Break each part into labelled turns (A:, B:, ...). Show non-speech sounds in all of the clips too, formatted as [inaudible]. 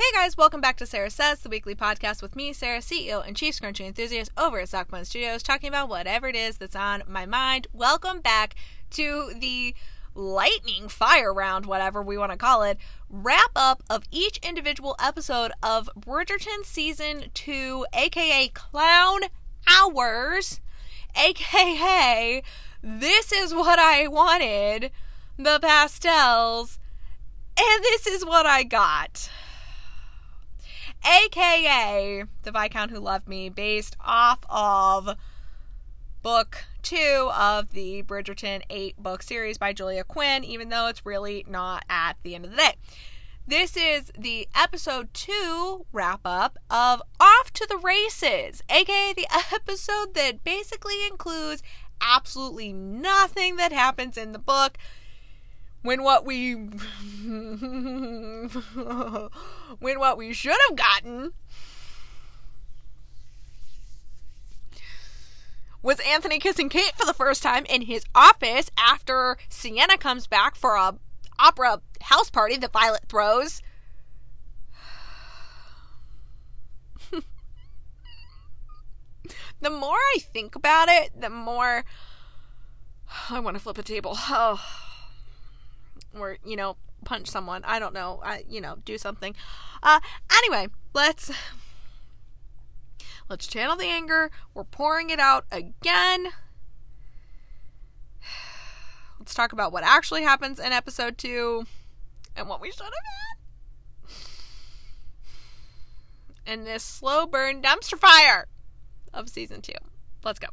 A: Hey guys, welcome back to Sarah Says, the weekly podcast with me, Sarah, CEO and Chief Scrunchy Enthusiast over at Stockman Studios, talking about whatever it is that's on my mind. Welcome back to the lightning fire round, whatever we want to call it, wrap up of each individual episode of Bridgerton Season 2, aka Clown Hours, aka This is What I Wanted, the pastels, and this is what I got aka The Viscount Who Loved Me, based off of book two of the Bridgerton eight book series by Julia Quinn, even though it's really not at the end of the day. This is the episode two wrap up of Off to the Races, aka the [laughs] episode that basically includes absolutely nothing that happens in the book when what we when what we should have gotten was Anthony kissing Kate for the first time in his office after Sienna comes back for a opera house party that Violet throws. the more I think about it, the more I want to flip a table. Oh or you know punch someone. I don't know. I you know do something. Uh anyway let's let's channel the anger. We're pouring it out again. Let's talk about what actually happens in episode 2 and what we should have had. In this slow burn dumpster fire of season 2 let's go.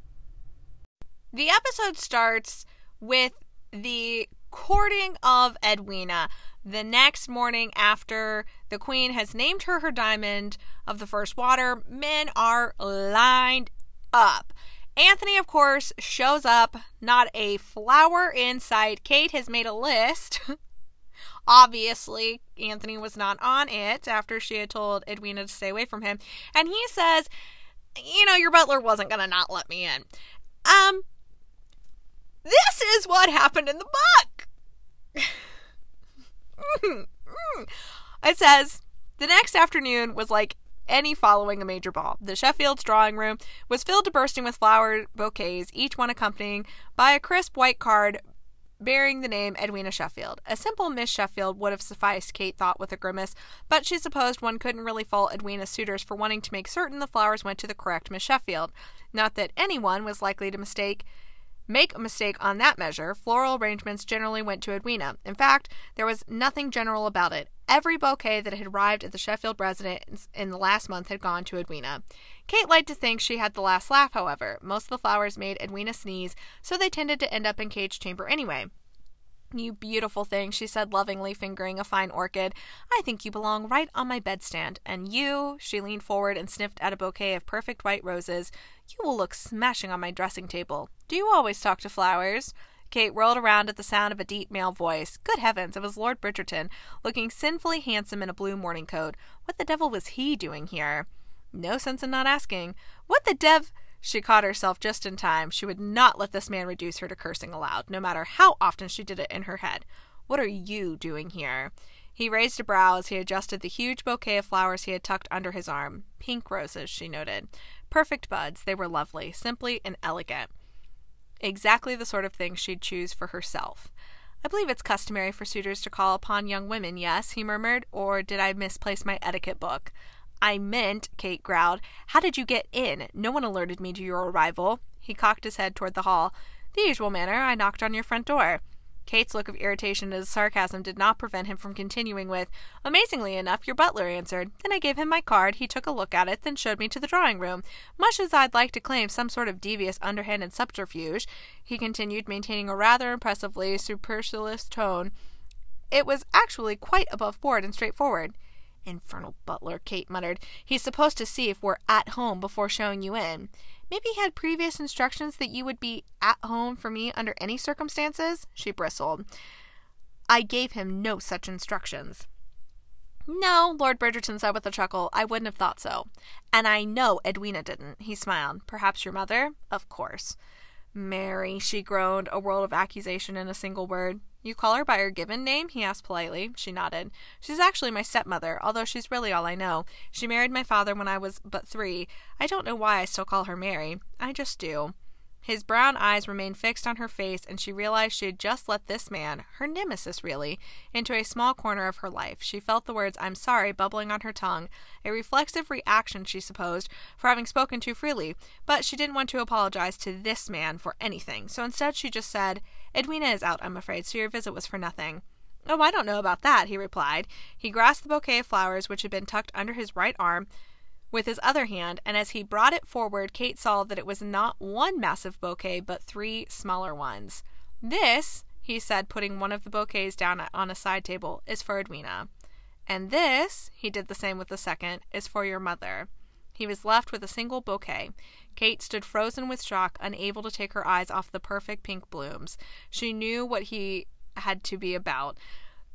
A: The episode starts with the courting of Edwina the next morning after the queen has named her her diamond of the first water. Men are lined up. Anthony, of course, shows up, not a flower in sight. Kate has made a list. [laughs] Obviously, Anthony was not on it after she had told Edwina to stay away from him. And he says, You know, your butler wasn't going to not let me in. Um, this is what happened in the book. [laughs] it says the next afternoon was like any following a major ball. The Sheffield's drawing room was filled to bursting with flower bouquets, each one accompanied by a crisp white card bearing the name Edwina Sheffield. A simple Miss Sheffield would have sufficed, Kate thought with a grimace, but she supposed one couldn't really fault Edwina's suitors for wanting to make certain the flowers went to the correct Miss Sheffield. Not that anyone was likely to mistake make a mistake on that measure, floral arrangements generally went to Edwina. In fact, there was nothing general about it. Every bouquet that had arrived at the Sheffield residence in the last month had gone to Edwina. Kate liked to think she had the last laugh, however. Most of the flowers made Edwina sneeze, so they tended to end up in Kate's chamber anyway. You beautiful thing, she said lovingly, fingering a fine orchid. I think you belong right on my bedstand. And you, she leaned forward and sniffed at a bouquet of perfect white roses, you will look smashing on my dressing table. Do you always talk to flowers? Kate whirled around at the sound of a deep male voice. Good heavens, it was Lord Bridgerton, looking sinfully handsome in a blue morning coat. What the devil was he doing here? No sense in not asking. What the dev. She caught herself just in time. She would not let this man reduce her to cursing aloud, no matter how often she did it in her head. What are you doing here? He raised a brow as he adjusted the huge bouquet of flowers he had tucked under his arm. Pink roses, she noted. Perfect buds, they were lovely, simply and elegant. Exactly the sort of thing she'd choose for herself. I believe it's customary for suitors to call upon young women, yes, he murmured, or did I misplace my etiquette book? I meant, Kate growled, how did you get in? No one alerted me to your arrival. He cocked his head toward the hall. The usual manner, I knocked on your front door. Kate's look of irritation and sarcasm did not prevent him from continuing with, Amazingly enough, your butler answered. Then I gave him my card, he took a look at it, then showed me to the drawing room. Much as I'd like to claim some sort of devious underhanded subterfuge, he continued, maintaining a rather impressively supercilious tone, it was actually quite above board and straightforward. Infernal butler, Kate muttered. He's supposed to see if we're at home before showing you in. Maybe he had previous instructions that you would be at home for me under any circumstances? She bristled. I gave him no such instructions. No, Lord Bridgerton said with a chuckle. I wouldn't have thought so. And I know Edwina didn't. He smiled. Perhaps your mother? Of course. Mary, she groaned, a world of accusation in a single word. You call her by her given name? he asked politely. She nodded. She's actually my stepmother, although she's really all I know. She married my father when I was but three. I don't know why I still call her Mary. I just do. His brown eyes remained fixed on her face, and she realized she had just let this man, her nemesis really, into a small corner of her life. She felt the words, I'm sorry, bubbling on her tongue, a reflexive reaction, she supposed, for having spoken too freely, but she didn't want to apologize to this man for anything, so instead she just said, Edwina is out, I'm afraid, so your visit was for nothing. Oh, I don't know about that, he replied. He grasped the bouquet of flowers which had been tucked under his right arm with his other hand, and as he brought it forward, Kate saw that it was not one massive bouquet, but three smaller ones. This, he said, putting one of the bouquets down on a side table, is for Edwina. And this, he did the same with the second, is for your mother. He was left with a single bouquet. Kate stood frozen with shock, unable to take her eyes off the perfect pink blooms. She knew what he had to be about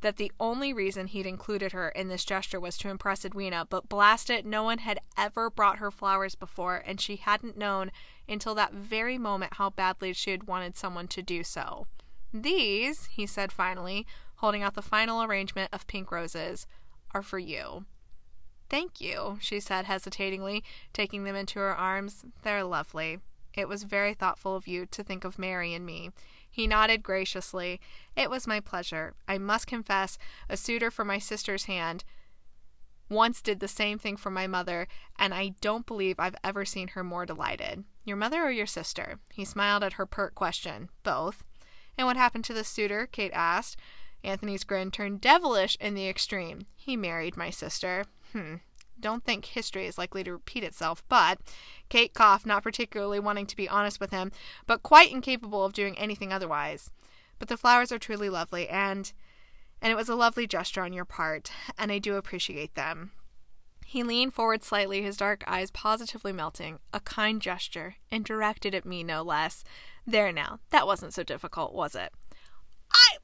A: that the only reason he'd included her in this gesture was to impress Edwina, but blast it, no one had ever brought her flowers before, and she hadn't known until that very moment how badly she had wanted someone to do so. These, he said finally, holding out the final arrangement of pink roses, are for you. Thank you, she said hesitatingly, taking them into her arms. They're lovely. It was very thoughtful of you to think of Mary and me. He nodded graciously. It was my pleasure. I must confess, a suitor for my sister's hand once did the same thing for my mother, and I don't believe I've ever seen her more delighted. Your mother or your sister? He smiled at her pert question. Both. And what happened to the suitor? Kate asked. Anthony's grin turned devilish in the extreme. He married my sister. Hmm don't think history is likely to repeat itself, but Kate coughed, not particularly wanting to be honest with him, but quite incapable of doing anything otherwise. But the flowers are truly lovely, and and it was a lovely gesture on your part, and I do appreciate them. He leaned forward slightly, his dark eyes positively melting. A kind gesture, and directed at me no less. There now, that wasn't so difficult, was it? I.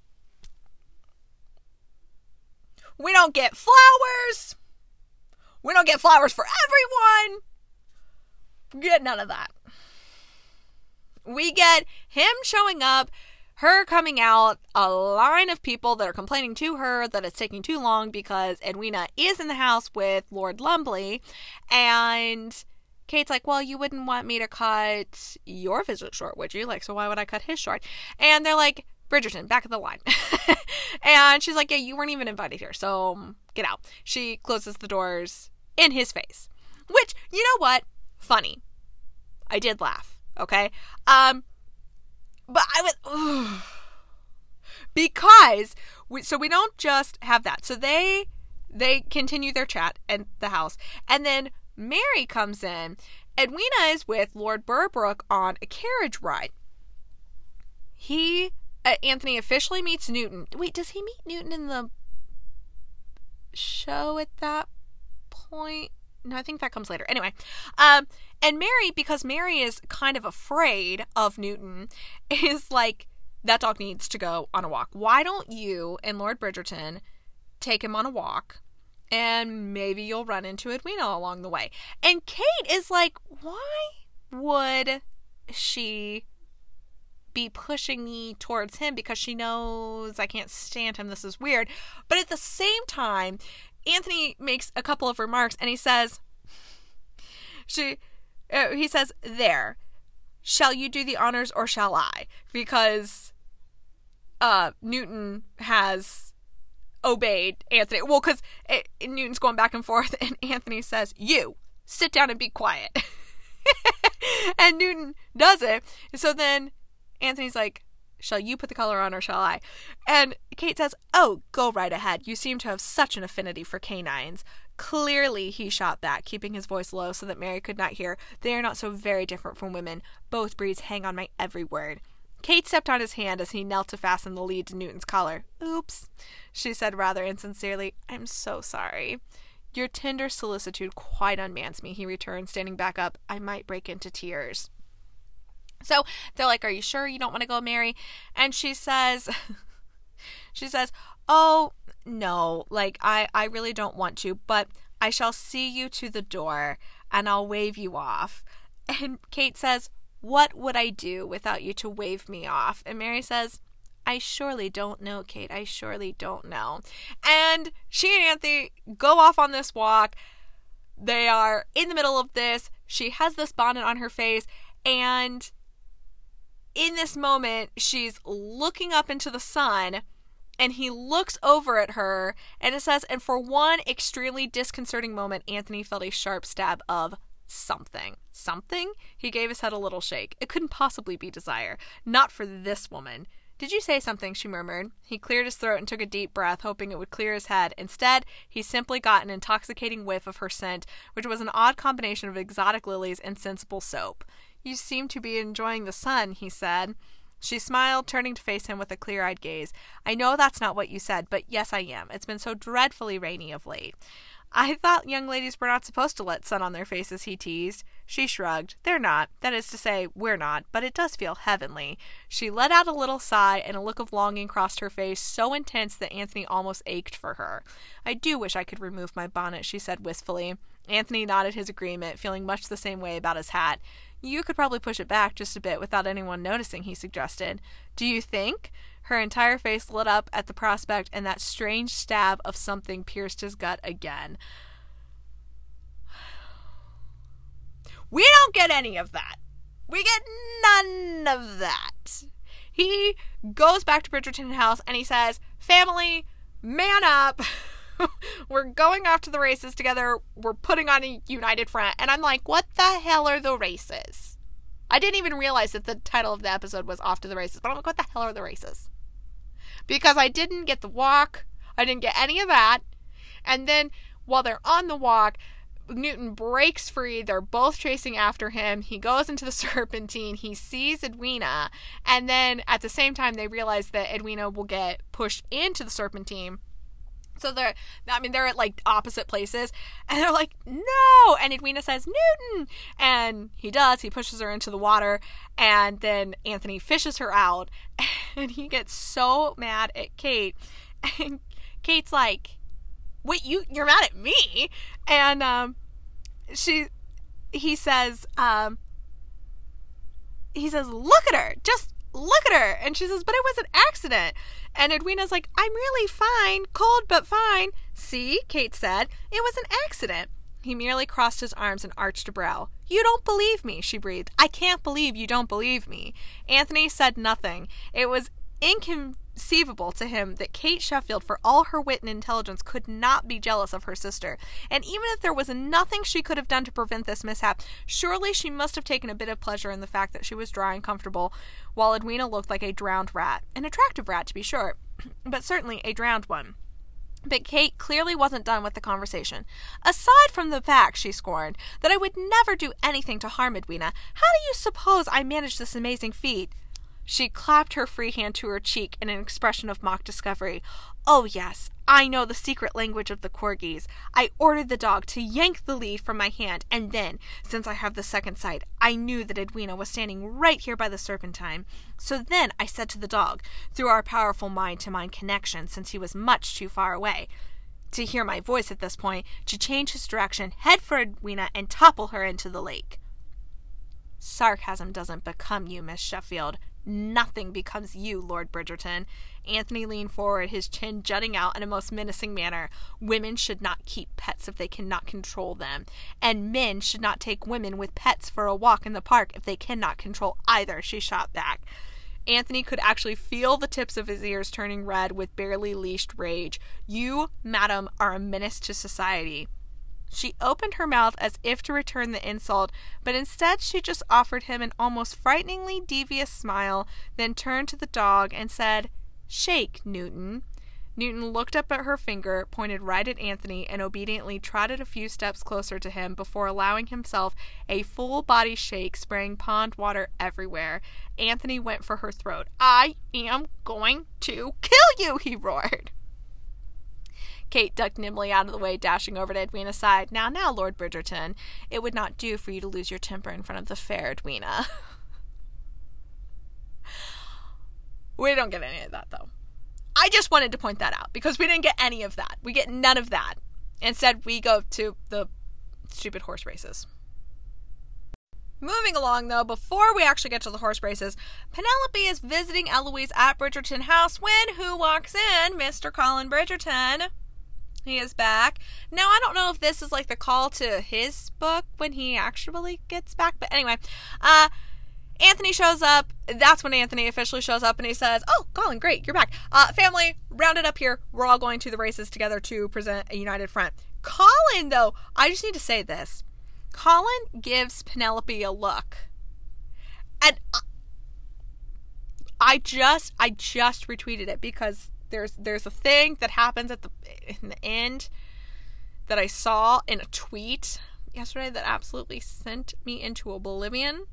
A: We don't get flowers! We don't get flowers for everyone. Get none of that. We get him showing up, her coming out, a line of people that are complaining to her that it's taking too long because Edwina is in the house with Lord Lumley. And Kate's like, Well, you wouldn't want me to cut your visit short, would you? Like, so why would I cut his short? And they're like, Bridgerton, back of the line. [laughs] and she's like, Yeah, you weren't even invited here, so get out. She closes the doors in his face. Which, you know what? Funny. I did laugh, okay? Um but I was [sighs] because we, so we don't just have that. So they they continue their chat at the house and then Mary comes in. Edwina is with Lord Berbrooke on a carriage ride. He uh, Anthony officially meets Newton. Wait, does he meet Newton in the show at that point. No, I think that comes later. Anyway, um, and Mary, because Mary is kind of afraid of Newton, [laughs] is like, that dog needs to go on a walk. Why don't you and Lord Bridgerton take him on a walk? And maybe you'll run into Edwina along the way. And Kate is like, why would she be pushing me towards him because she knows I can't stand him. This is weird. But at the same time, Anthony makes a couple of remarks and he says, she, uh, he says, there, shall you do the honors or shall I? Because, uh, Newton has obeyed Anthony. Well, because uh, Newton's going back and forth [laughs] and Anthony says, you, sit down and be quiet. [laughs] and Newton does it. So then Anthony's like, Shall you put the collar on or shall I? And Kate says, Oh, go right ahead. You seem to have such an affinity for canines. Clearly, he shot back, keeping his voice low so that Mary could not hear. They are not so very different from women. Both breeds hang on my every word. Kate stepped on his hand as he knelt to fasten the lead to Newton's collar. Oops, she said rather insincerely. I'm so sorry. Your tender solicitude quite unmans me, he returned, standing back up. I might break into tears. So they're like, Are you sure you don't want to go, Mary? And she says, [laughs] She says, Oh, no, like, I, I really don't want to, but I shall see you to the door and I'll wave you off. And Kate says, What would I do without you to wave me off? And Mary says, I surely don't know, Kate. I surely don't know. And she and Anthony go off on this walk. They are in the middle of this. She has this bonnet on her face, and in this moment, she's looking up into the sun and he looks over at her and it says and for one extremely disconcerting moment anthony felt a sharp stab of something. Something? He gave his head a little shake. It couldn't possibly be desire. Not for this woman. Did you say something? she murmured. He cleared his throat and took a deep breath hoping it would clear his head. Instead he simply got an intoxicating whiff of her scent which was an odd combination of exotic lilies and sensible soap you seem to be enjoying the sun he said she smiled, turning to face him with a clear eyed gaze. I know that's not what you said, but yes, I am. It's been so dreadfully rainy of late. I thought young ladies were not supposed to let sun on their faces, he teased. She shrugged. They're not. That is to say, we're not, but it does feel heavenly. She let out a little sigh, and a look of longing crossed her face so intense that Anthony almost ached for her. I do wish I could remove my bonnet, she said wistfully. Anthony nodded his agreement, feeling much the same way about his hat. You could probably push it back just a bit without anyone noticing, he suggested. Do you think? Her entire face lit up at the prospect, and that strange stab of something pierced his gut again. We don't get any of that. We get none of that. He goes back to Bridgerton House and he says, Family, man up. [laughs] [laughs] we're going off to the races together. We're putting on a united front. And I'm like, what the hell are the races? I didn't even realize that the title of the episode was Off to the Races. But I'm like, what the hell are the races? Because I didn't get the walk. I didn't get any of that. And then while they're on the walk, Newton breaks free. They're both chasing after him. He goes into the [laughs] serpentine. He sees Edwina. And then at the same time, they realize that Edwina will get pushed into the serpentine. So they're, I mean, they're at like opposite places, and they're like, no! And Edwina says, Newton! And he does. He pushes her into the water, and then Anthony fishes her out, [laughs] and he gets so mad at Kate. And Kate's like, wait, you, you're mad at me? And, um, she, he says, um, he says, look at her! Just look at her. And she says, but it was an accident. And Edwina's like, I'm really fine, cold but fine. See, Kate said, it was an accident. He merely crossed his arms and arched a brow. You don't believe me, she breathed. I can't believe you don't believe me. Anthony said nothing. It was inconvenient inconceivable to him that Kate Sheffield, for all her wit and intelligence, could not be jealous of her sister. And even if there was nothing she could have done to prevent this mishap, surely she must have taken a bit of pleasure in the fact that she was dry and comfortable, while Edwina looked like a drowned rat. An attractive rat, to be sure, [clears throat] but certainly a drowned one. But Kate clearly wasn't done with the conversation. Aside from the fact, she scorned, that I would never do anything to harm Edwina, how do you suppose I managed this amazing feat? She clapped her free hand to her cheek in an expression of mock discovery. Oh, yes, I know the secret language of the corgis. I ordered the dog to yank the lead from my hand, and then, since I have the second sight, I knew that Edwina was standing right here by the serpentine. So then I said to the dog, through our powerful mind to mind connection, since he was much too far away, to hear my voice at this point, to change his direction, head for Edwina, and topple her into the lake. Sarcasm doesn't become you, Miss Sheffield, Nothing becomes you, Lord Bridgerton. Anthony leaned forward, his chin jutting out in a most menacing manner. Women should not keep pets if they cannot control them. And men should not take women with pets for a walk in the park if they cannot control either, she shot back. Anthony could actually feel the tips of his ears turning red with barely leashed rage. You, madam, are a menace to society. She opened her mouth as if to return the insult, but instead she just offered him an almost frighteningly devious smile, then turned to the dog and said, Shake, Newton. Newton looked up at her finger, pointed right at Anthony, and obediently trotted a few steps closer to him before allowing himself a full body shake, spraying pond water everywhere. Anthony went for her throat. I am going to kill you, he roared. Kate ducked nimbly out of the way, dashing over to Edwina's side. Now, now, Lord Bridgerton, it would not do for you to lose your temper in front of the fair Edwina. [laughs] we don't get any of that, though. I just wanted to point that out because we didn't get any of that. We get none of that. Instead, we go to the stupid horse races. Moving along, though, before we actually get to the horse races, Penelope is visiting Eloise at Bridgerton House when who walks in? Mr. Colin Bridgerton. He is back. Now, I don't know if this is like the call to his book when he actually gets back, but anyway, uh, Anthony shows up. That's when Anthony officially shows up and he says, Oh, Colin, great, you're back. Uh, family, rounded up here. We're all going to the races together to present a united front. Colin, though, I just need to say this. Colin gives Penelope a look. And I just I just retweeted it because there's there's a thing that happens at the in the end that I saw in a tweet yesterday that absolutely sent me into oblivion.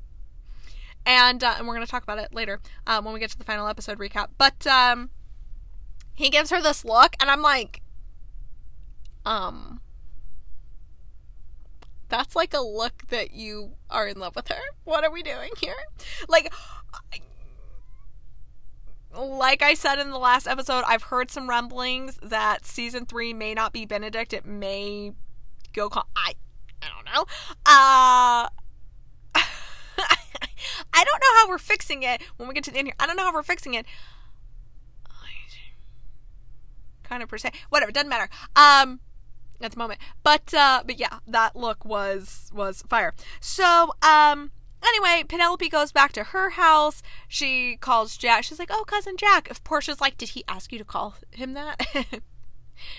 A: And uh, and we're gonna talk about it later um, when we get to the final episode recap. But um, he gives her this look, and I'm like, um, that's like a look that you are in love with her. What are we doing here? Like, like I said in the last episode, I've heard some rumblings that season three may not be Benedict. It may go. Call- I I don't know. Uh. [laughs] I don't know how we're fixing it when we get to the end here. I don't know how we're fixing it. Kind of per se. Whatever, doesn't matter. Um at the moment. But uh but yeah, that look was was fire. So um anyway, Penelope goes back to her house. She calls Jack. She's like, "Oh, cousin Jack." If Portia's like, "Did he ask you to call him that?" [laughs]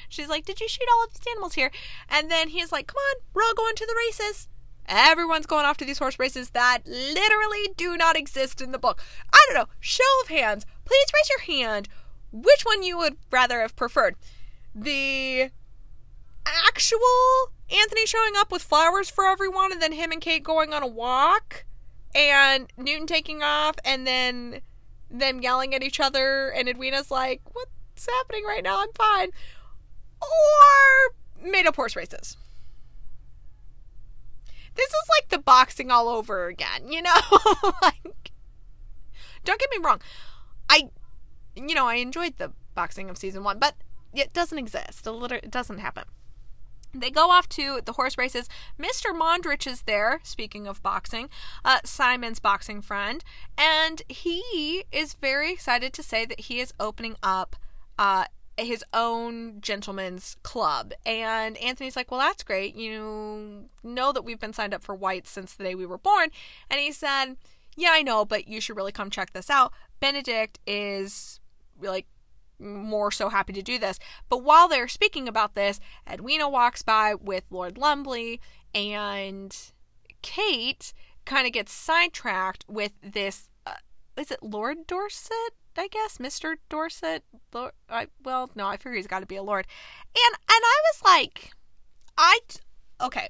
A: She's like, "Did you shoot all of these animals here?" And then he's like, "Come on, we're all going to the races." Everyone's going off to these horse races that literally do not exist in the book. I don't know. Show of hands. Please raise your hand. Which one you would rather have preferred? The actual Anthony showing up with flowers for everyone and then him and Kate going on a walk and Newton taking off and then them yelling at each other and Edwina's like, What's happening right now? I'm fine. Or made up horse races. This is like the boxing all over again, you know? [laughs] like Don't get me wrong. I you know, I enjoyed the boxing of season 1, but it doesn't exist. It doesn't happen. They go off to the horse races. Mr. Mondrich is there, speaking of boxing, uh, Simon's boxing friend, and he is very excited to say that he is opening up uh, his own gentleman's club. And Anthony's like, Well, that's great. You know that we've been signed up for White's since the day we were born. And he said, Yeah, I know, but you should really come check this out. Benedict is like more so happy to do this. But while they're speaking about this, Edwina walks by with Lord Lumley, and Kate kind of gets sidetracked with this. Uh, is it Lord Dorset? I guess Mr. Dorset. Lord, I, well, no, I figure he's got to be a lord. And and I was like, I okay.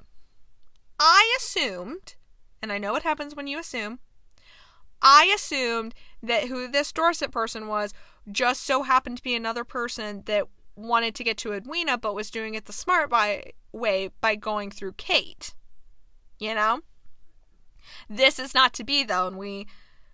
A: I assumed, and I know what happens when you assume. I assumed that who this Dorset person was just so happened to be another person that wanted to get to Edwina but was doing it the smart by way by going through Kate. You know? This is not to be though, and we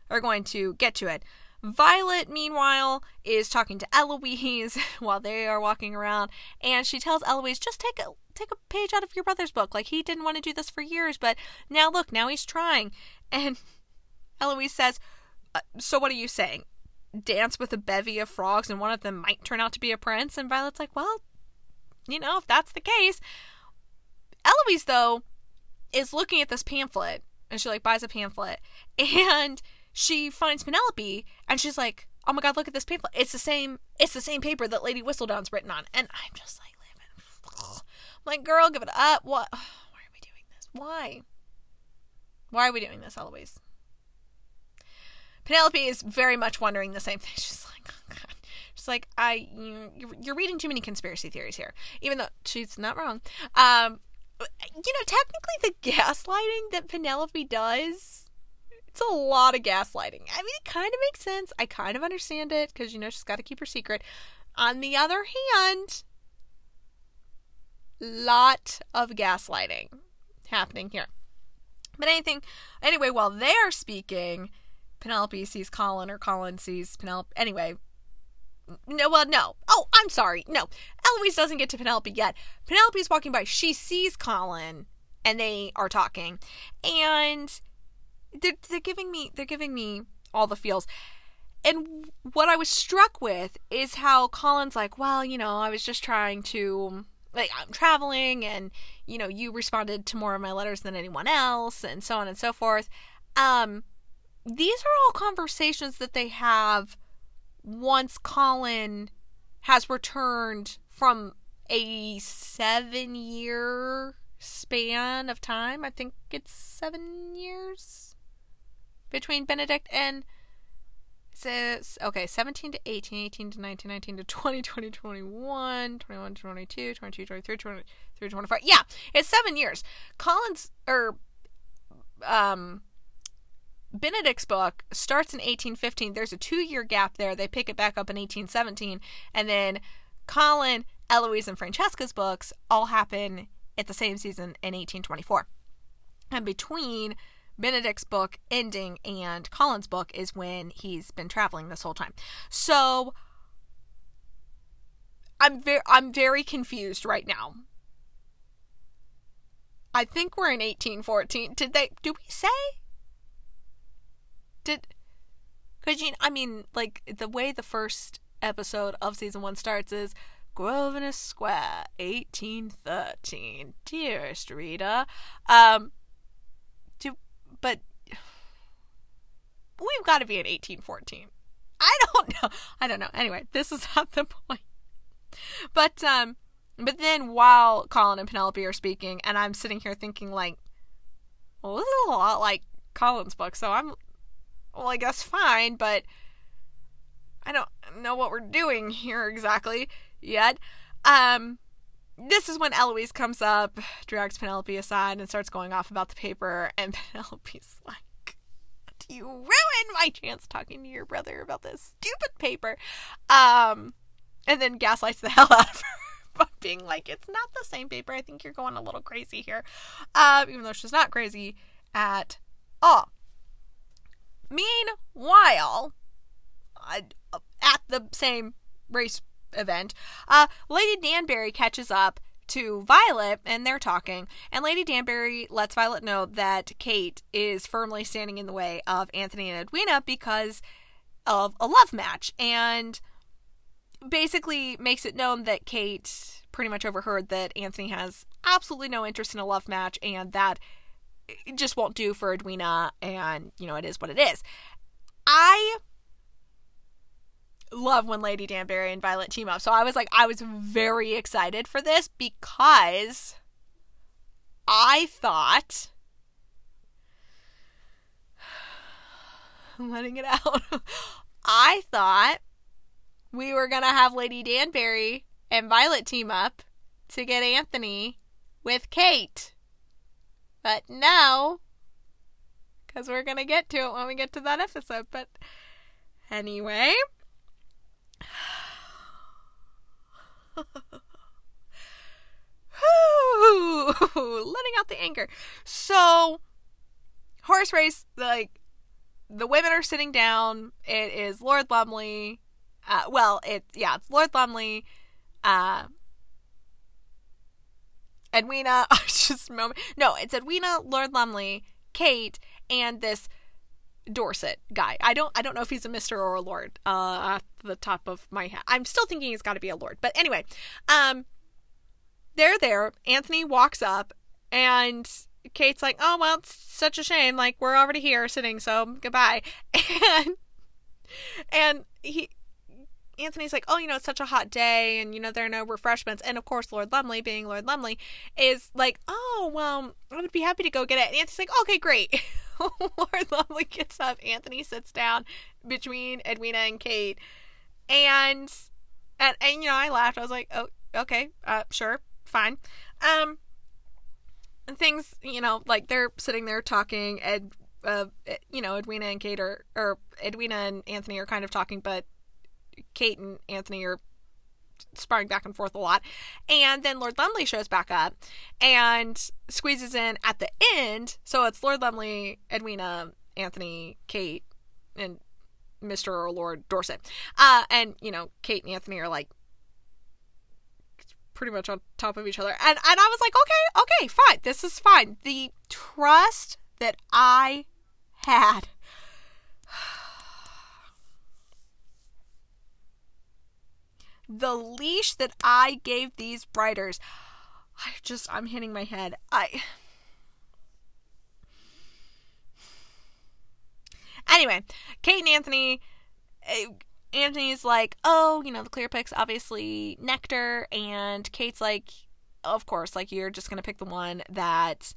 A: are going to get to it. Violet, meanwhile, is talking to Eloise [laughs] while they are walking around, and she tells Eloise, "Just take a take a page out of your brother's book. Like he didn't want to do this for years, but now look, now he's trying." And [laughs] Eloise says, uh, "So what are you saying? Dance with a bevy of frogs and one of them might turn out to be a prince. And Violet's like, well, you know, if that's the case. Eloise, though, is looking at this pamphlet and she like buys a pamphlet [laughs] and she finds Penelope and she's like, oh my god, look at this pamphlet. It's the same, it's the same paper that Lady Whistledown's written on. And I'm just like, I'm [sighs] like, girl, give it up. What? [sighs] Why are we doing this? Why? Why are we doing this, Eloise? Penelope is very much wondering the same thing. [laughs] She's like, oh God. She's like, I, you, you're reading too many conspiracy theories here, even though she's not wrong. Um, you know, technically, the gaslighting that Penelope does, it's a lot of gaslighting. I mean, it kind of makes sense. I kind of understand it because you know she's got to keep her secret. On the other hand, lot of gaslighting happening here. But anything, anyway, while they're speaking, Penelope sees Colin or Colin sees Penelope. Anyway, no, well, no. Oh, I'm sorry. No, Eloise doesn't get to Penelope yet. Penelope's walking by. She sees Colin and they are talking. And they're, they're giving me they're giving me all the feels. And what I was struck with is how Colin's like, well, you know, I was just trying to like I'm traveling and you know, you responded to more of my letters than anyone else and so on and so forth. Um these are all conversations that they have once Colin has returned from a 7 year span of time. I think it's 7 years between Benedict and says okay 17 to 18 18 to 19 19 to 20 [laughs] 20 21 21 22 22 23 23 25 yeah it's seven years collins or um benedict's book starts in 1815 there's a two year gap there they pick it back up in 1817 and then colin eloise and francesca's books all happen at the same season in 1824 and between Benedict's book ending and Colin's book is when he's been traveling this whole time. So I'm very I'm very confused right now. I think we're in 1814. Did they do we say? Did cuz you I mean like the way the first episode of season 1 starts is Grosvenor Square 1813 dearest reader um do but we've got to be in 1814. I don't know. I don't know. Anyway, this is not the [laughs] point. But um but then while Colin and Penelope are speaking and I'm sitting here thinking like well this is a lot like Colin's book, so I'm well I guess fine, but I don't know what we're doing here exactly yet. Um this is when Eloise comes up, drags Penelope aside, and starts going off about the paper. And [laughs] Penelope's like, You ruined my chance talking to your brother about this stupid paper. Um, and then gaslights the [laughs] hell out of her by being like, It's not the same paper. I think you're going a little crazy here. Um, even though she's not crazy at all. Meanwhile, at the same race event, uh, Lady Danbury catches up to Violet and they're talking. And Lady Danbury lets Violet know that Kate is firmly standing in the way of Anthony and Edwina because of a love match. And basically makes it known that Kate pretty much overheard that Anthony has absolutely no interest in a love match and that it just won't do for Edwina and you know it is what it is. I love when Lady Danbury and Violet team up. So I was like, I was very excited for this because I thought. [sighs] I'm letting it out. [laughs] I thought we were going to have Lady Danbury and Violet team up to get Anthony with Kate. But now, because we're going to get to it when we get to that episode. But anyway. [laughs] letting out the anger. So, horse race, like the women are sitting down. It is Lord Lumley. Uh, well, it yeah, it's Lord Lumley. Uh, Edwina. [laughs] just moment. No, it's Edwina, Lord Lumley, Kate, and this Dorset guy. I don't I don't know if he's a Mister or a Lord. Uh, at the top of my head, I'm still thinking he's got to be a Lord. But anyway, um, they're there. Anthony walks up, and Kate's like, "Oh well, it's such a shame. Like we're already here sitting, so goodbye." [laughs] And and he Anthony's like, oh, you know, it's such a hot day, and you know there are no refreshments. And of course, Lord Lumley, being Lord Lumley, is like, oh, well, I would be happy to go get it. And Anthony's like, okay, great. [laughs] Lord Lumley gets up. Anthony sits down between Edwina and Kate, and and and you know, I laughed. I was like, oh, okay, uh, sure, fine. Um, things, you know, like they're sitting there talking. Ed, uh, you know, Edwina and Kate are, or Edwina and Anthony are kind of talking, but Kate and Anthony are sparring back and forth a lot. And then Lord Lumley shows back up and squeezes in at the end. So it's Lord Lumley, Edwina, Anthony, Kate, and Mr. or Lord Dorset. Uh, and, you know, Kate and Anthony are like pretty much on top of each other. And, and I was like, okay, okay, fine. This is fine. The trust that I had the leash that I gave these writers. I just, I'm hitting my head. I. Anyway, Kate and Anthony. eh, Anthony's like, oh, you know, the clear picks obviously nectar, and Kate's like, of course, like you're just gonna pick the one that,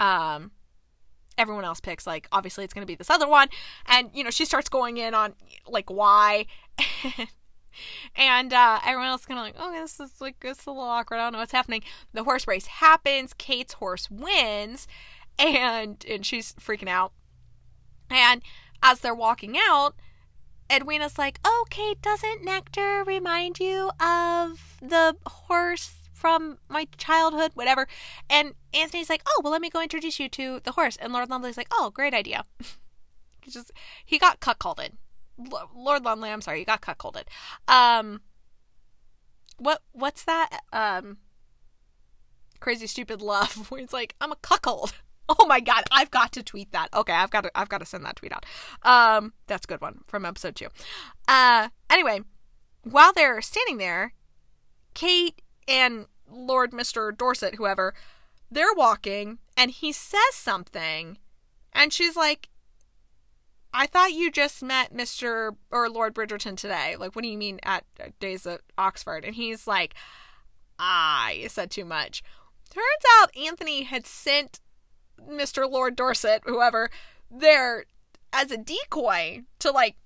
A: um, everyone else picks. Like, obviously, it's gonna be this other one, and you know, she starts going in on like why, and [laughs] uh, everyone else kind of like, oh, this is like it's a little awkward. I don't know what's happening. The horse race happens. Kate's horse wins, and and she's freaking out. And as they're walking out, Edwina's like, "Oh, Kate, doesn't nectar remind you of the horse from my childhood, whatever?" And Anthony's like, "Oh, well, let me go introduce you to the horse." And Lord Lumley's like, "Oh, great idea." [laughs] He just he got cuckolded. Lord Lumley, I'm sorry, you got cuckolded. Um, what what's that? Um, crazy stupid love [laughs] where it's like I'm a cuckold. [laughs] Oh my god, I've got to tweet that. Okay, I've got to I've got to send that tweet out. Um, that's a good one from episode two. Uh, anyway, while they're standing there, Kate and Lord Mister Dorset, whoever, they're walking, and he says something, and she's like, "I thought you just met Mister or Lord Bridgerton today. Like, what do you mean at days at Oxford?" And he's like, "Ah, you said too much." Turns out Anthony had sent Mr. Lord Dorset, whoever, there as a decoy to like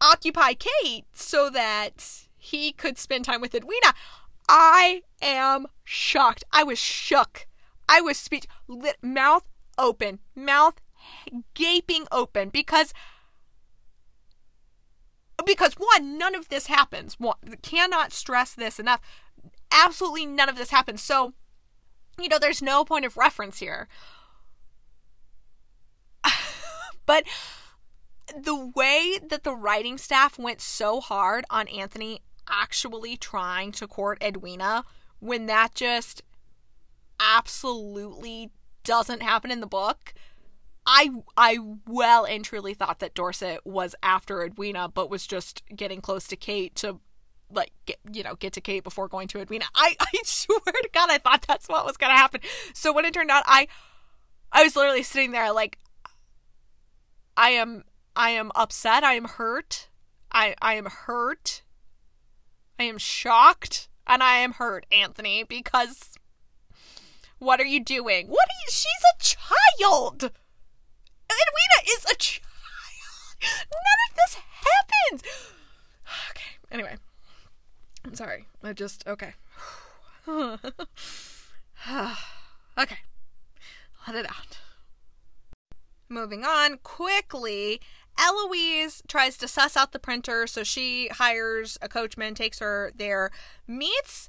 A: occupy Kate so that he could spend time with Edwina. I am shocked. I was shook. I was speech lit mouth open, mouth gaping open because because one, none of this happens. One, cannot stress this enough. Absolutely none of this happens. So you know, there's no point of reference here. [laughs] but the way that the writing staff went so hard on Anthony actually trying to court Edwina when that just absolutely doesn't happen in the book. I I well and truly thought that Dorset was after Edwina but was just getting close to Kate to like get you know get to Kate before going to Edwina. I [laughs] I swear to God, I thought that's what was gonna happen. So when it turned out, I I was literally sitting there like I am I am upset. I am hurt. I I am hurt. I am shocked, and I am hurt, Anthony, because what are you doing? What are you? She's a child. Edwina is a child. None of this happens. Okay. Anyway. I'm sorry. I just okay. [sighs] okay. Let it out. Moving on quickly, Eloise tries to suss out the printer, so she hires a coachman, takes her there, meets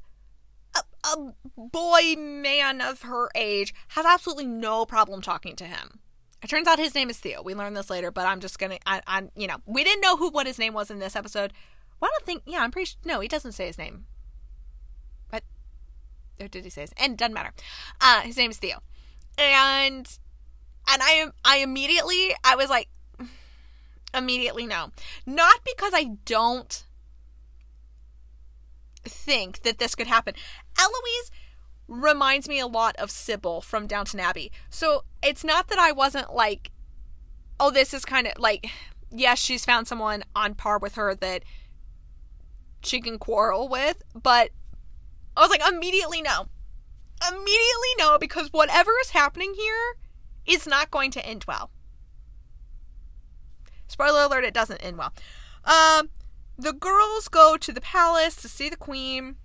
A: a, a boy man of her age, has absolutely no problem talking to him. It turns out his name is Theo. We learned this later, but I'm just gonna, I, I'm, you know, we didn't know who what his name was in this episode. Well, I don't think. Yeah, I'm pretty sure. No, he doesn't say his name. But or did he say his? And doesn't matter. Uh, his name is Theo, and and I am I immediately I was like, [sighs] immediately no, not because I don't think that this could happen. Eloise reminds me a lot of Sybil from Downton Abbey. So it's not that I wasn't like, oh, this is kind of like, yes, she's found someone on par with her that she can quarrel with, but I was like, immediately no. Immediately no, because whatever is happening here is not going to end well. Spoiler alert, it doesn't end well. Um, the girls go to the palace to see the queen.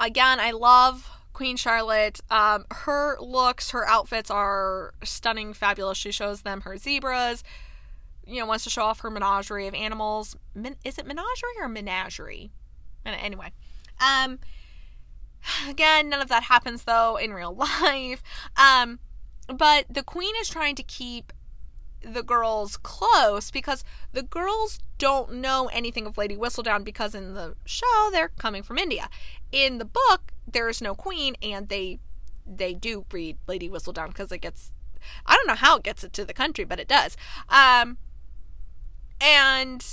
A: Again, I love Queen Charlotte. Um, her looks, her outfits are stunning, fabulous. She shows them her zebras. You know, wants to show off her menagerie of animals. Is it menagerie or menagerie? Anyway, um, again, none of that happens though in real [laughs] life. Um, but the queen is trying to keep the girls close because the girls don't know anything of Lady Whistledown because in the show they're coming from India. In the book, there is no queen, and they they do read Lady Whistledown because it gets I don't know how it gets it to the country, but it does. Um, and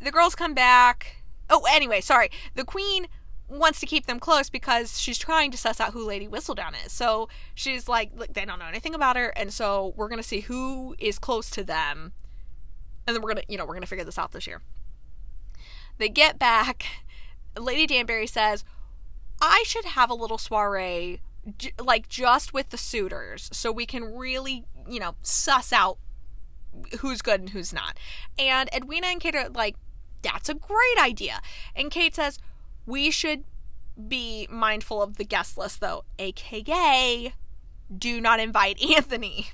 A: the girls come back. Oh, anyway, sorry. The queen wants to keep them close because she's trying to suss out who Lady Whistledown is. So she's like, look, they don't know anything about her, and so we're gonna see who is close to them, and then we're gonna, you know, we're gonna figure this out this year. They get back. Lady Danbury says, I should have a little soiree, like just with the suitors, so we can really, you know, suss out who's good and who's not. And Edwina and Kate are like, that's a great idea. And Kate says, we should be mindful of the guest list, though, aka do not invite Anthony.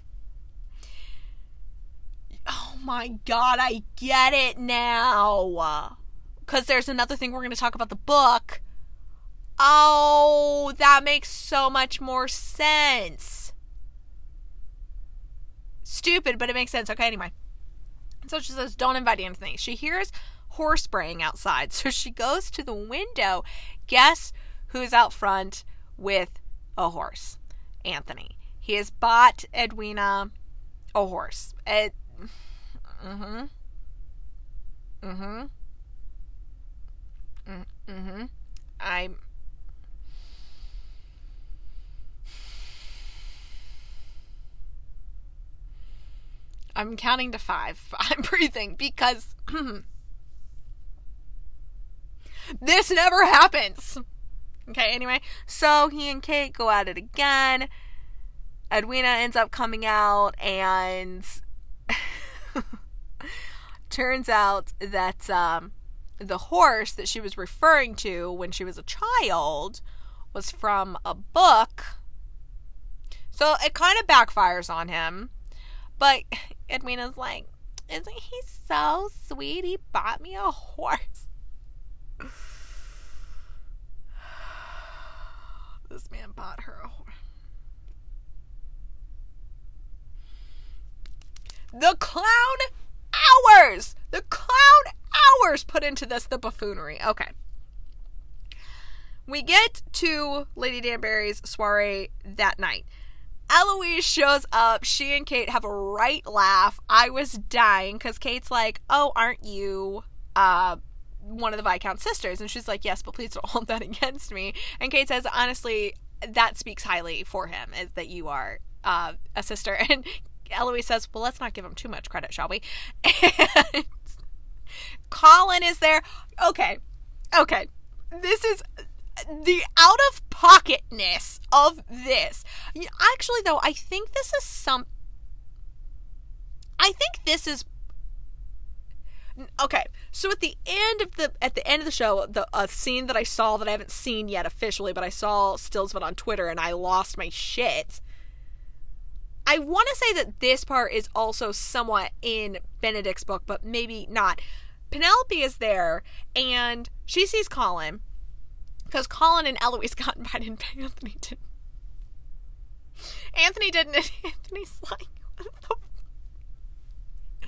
A: Oh my god, I get it now. Because there's another thing we're going to talk about the book. Oh, that makes so much more sense. Stupid, but it makes sense. Okay, anyway. So she says, Don't invite Anthony. She hears horse braying outside. [laughs] So she goes to the window. Guess who's out front with a horse? Anthony. He has bought Edwina a horse. It. Mm hmm. Mm hmm. Mm hmm. I'm. I'm counting to five. [laughs] I'm breathing because [clears throat] this never happens. Okay, anyway, so he and Kate go at it again. Edwina ends up coming out, and [laughs] turns out that um, the horse that she was referring to when she was a child was from a book. So it kind of backfires on him. But Edwina's like, Isn't he so sweet? He bought me a horse. This man bought her a horse. The clown hours! The clown hours put into this, the buffoonery. Okay. We get to Lady Danbury's soiree that night. Eloise shows up. She and Kate have a right laugh. I was dying because Kate's like, "Oh, aren't you uh, one of the Viscount sisters?" And she's like, "Yes, but please don't [laughs] hold that against me." And Kate says, "Honestly, that speaks highly for him, is that you are uh, a sister." [laughs] And Eloise says, "Well, let's not give him too much credit, shall we?" And [laughs] Colin is there. Okay, okay. This is the out of pocketness of this. Actually, though, I think this is some. I think this is okay. So at the end of the at the end of the show, the a scene that I saw that I haven't seen yet officially, but I saw stills of it on Twitter, and I lost my shit. I want to say that this part is also somewhat in Benedict's book, but maybe not. Penelope is there, and she sees Colin because Colin and Eloise [laughs] got invited, and Anthony didn't. Anthony didn't, and Anthony's like,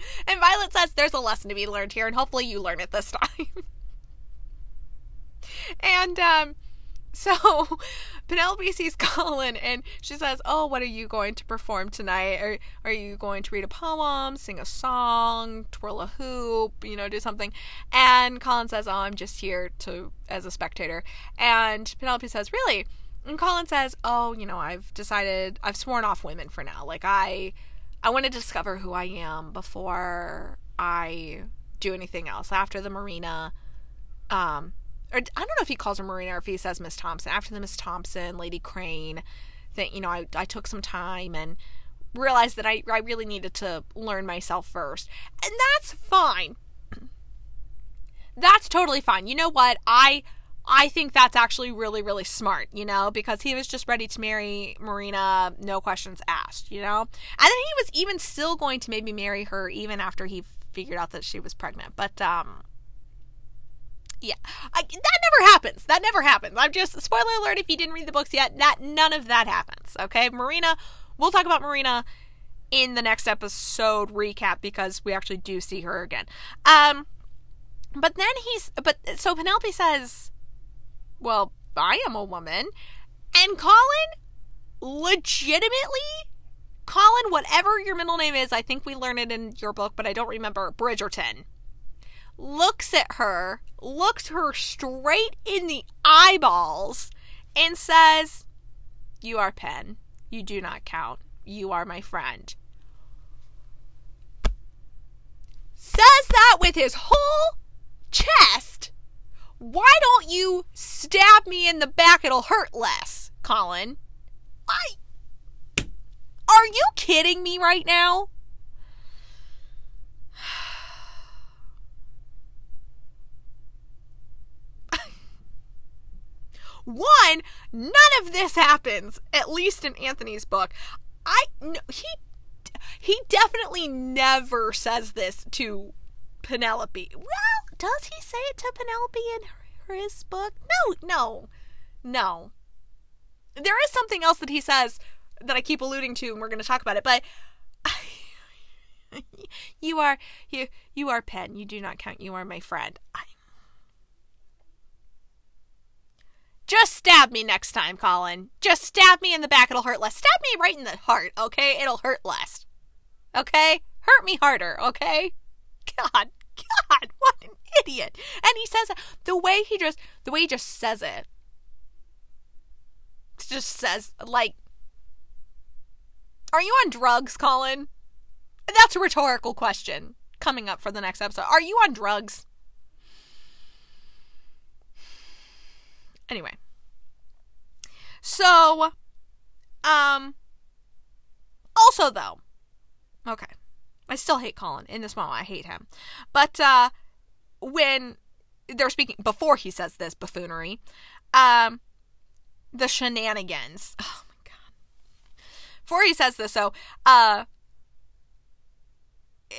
A: [laughs] and Violet says there's a lesson to be learned here, and hopefully you learn it this [laughs] time. and um, so [laughs] Penelope sees Colin and she says, Oh, what are you going to perform tonight? Are, are you going to read a poem, sing a song, twirl a hoop, you know, do something? And Colin says, Oh, I'm just here to as a spectator. And Penelope says, Really? And Colin says, Oh, you know, I've decided I've sworn off women for now. Like I I want to discover who I am before I do anything else. After the marina, um, or I don't know if he calls her Marina or if he says Miss Thompson. After the Miss Thompson, Lady Crane, that you know, I, I took some time and realized that I, I really needed to learn myself first. And that's fine. [clears throat] That's totally fine. You know what? I I think that's actually really, really smart, you know, because he was just ready to marry Marina, no questions asked, you know? And then he was even still going to maybe marry her even after he figured out that she was pregnant. But um yeah, I, that never happens. That never happens. I'm just spoiler alert if you didn't read the books yet. That none of that happens. Okay, Marina. We'll talk about Marina in the next episode recap because we actually do see her again. Um, but then he's but so Penelope says, "Well, I am a woman," and Colin legitimately Colin, whatever your middle name is, I think we learned it in your book, but I don't remember, Bridgerton, looks at her, looks her straight in the eyeballs, and says, You are Pen. You do not count. You are my friend. Says that with his whole chest. Why don't you stab me in the back? It'll hurt less, Colin. Why? Are you kidding me right now? [sighs] One, none of this happens, at least in Anthony's book. I no, he he definitely never says this to Penelope. Well, does he say it to Penelope in his book? No, no, no. There is something else that he says that I keep alluding to, and we're going to talk about it. But [laughs] you are you you are Pen. You do not count. You are my friend. I, just stab me next time, Colin. Just stab me in the back. It'll hurt less. Stab me right in the heart. Okay, it'll hurt less. Okay, hurt me harder. Okay. God, God, [laughs] what an idiot! And he says the way he just the way he just says it. Just says like are you on drugs, Colin? That's a rhetorical question coming up for the next episode. Are you on drugs? Anyway. So, um, also though, okay, I still hate Colin in this moment. I hate him, but uh, when they're speaking before he says this buffoonery, um, the shenanigans. Oh my God. before he says this, so uh,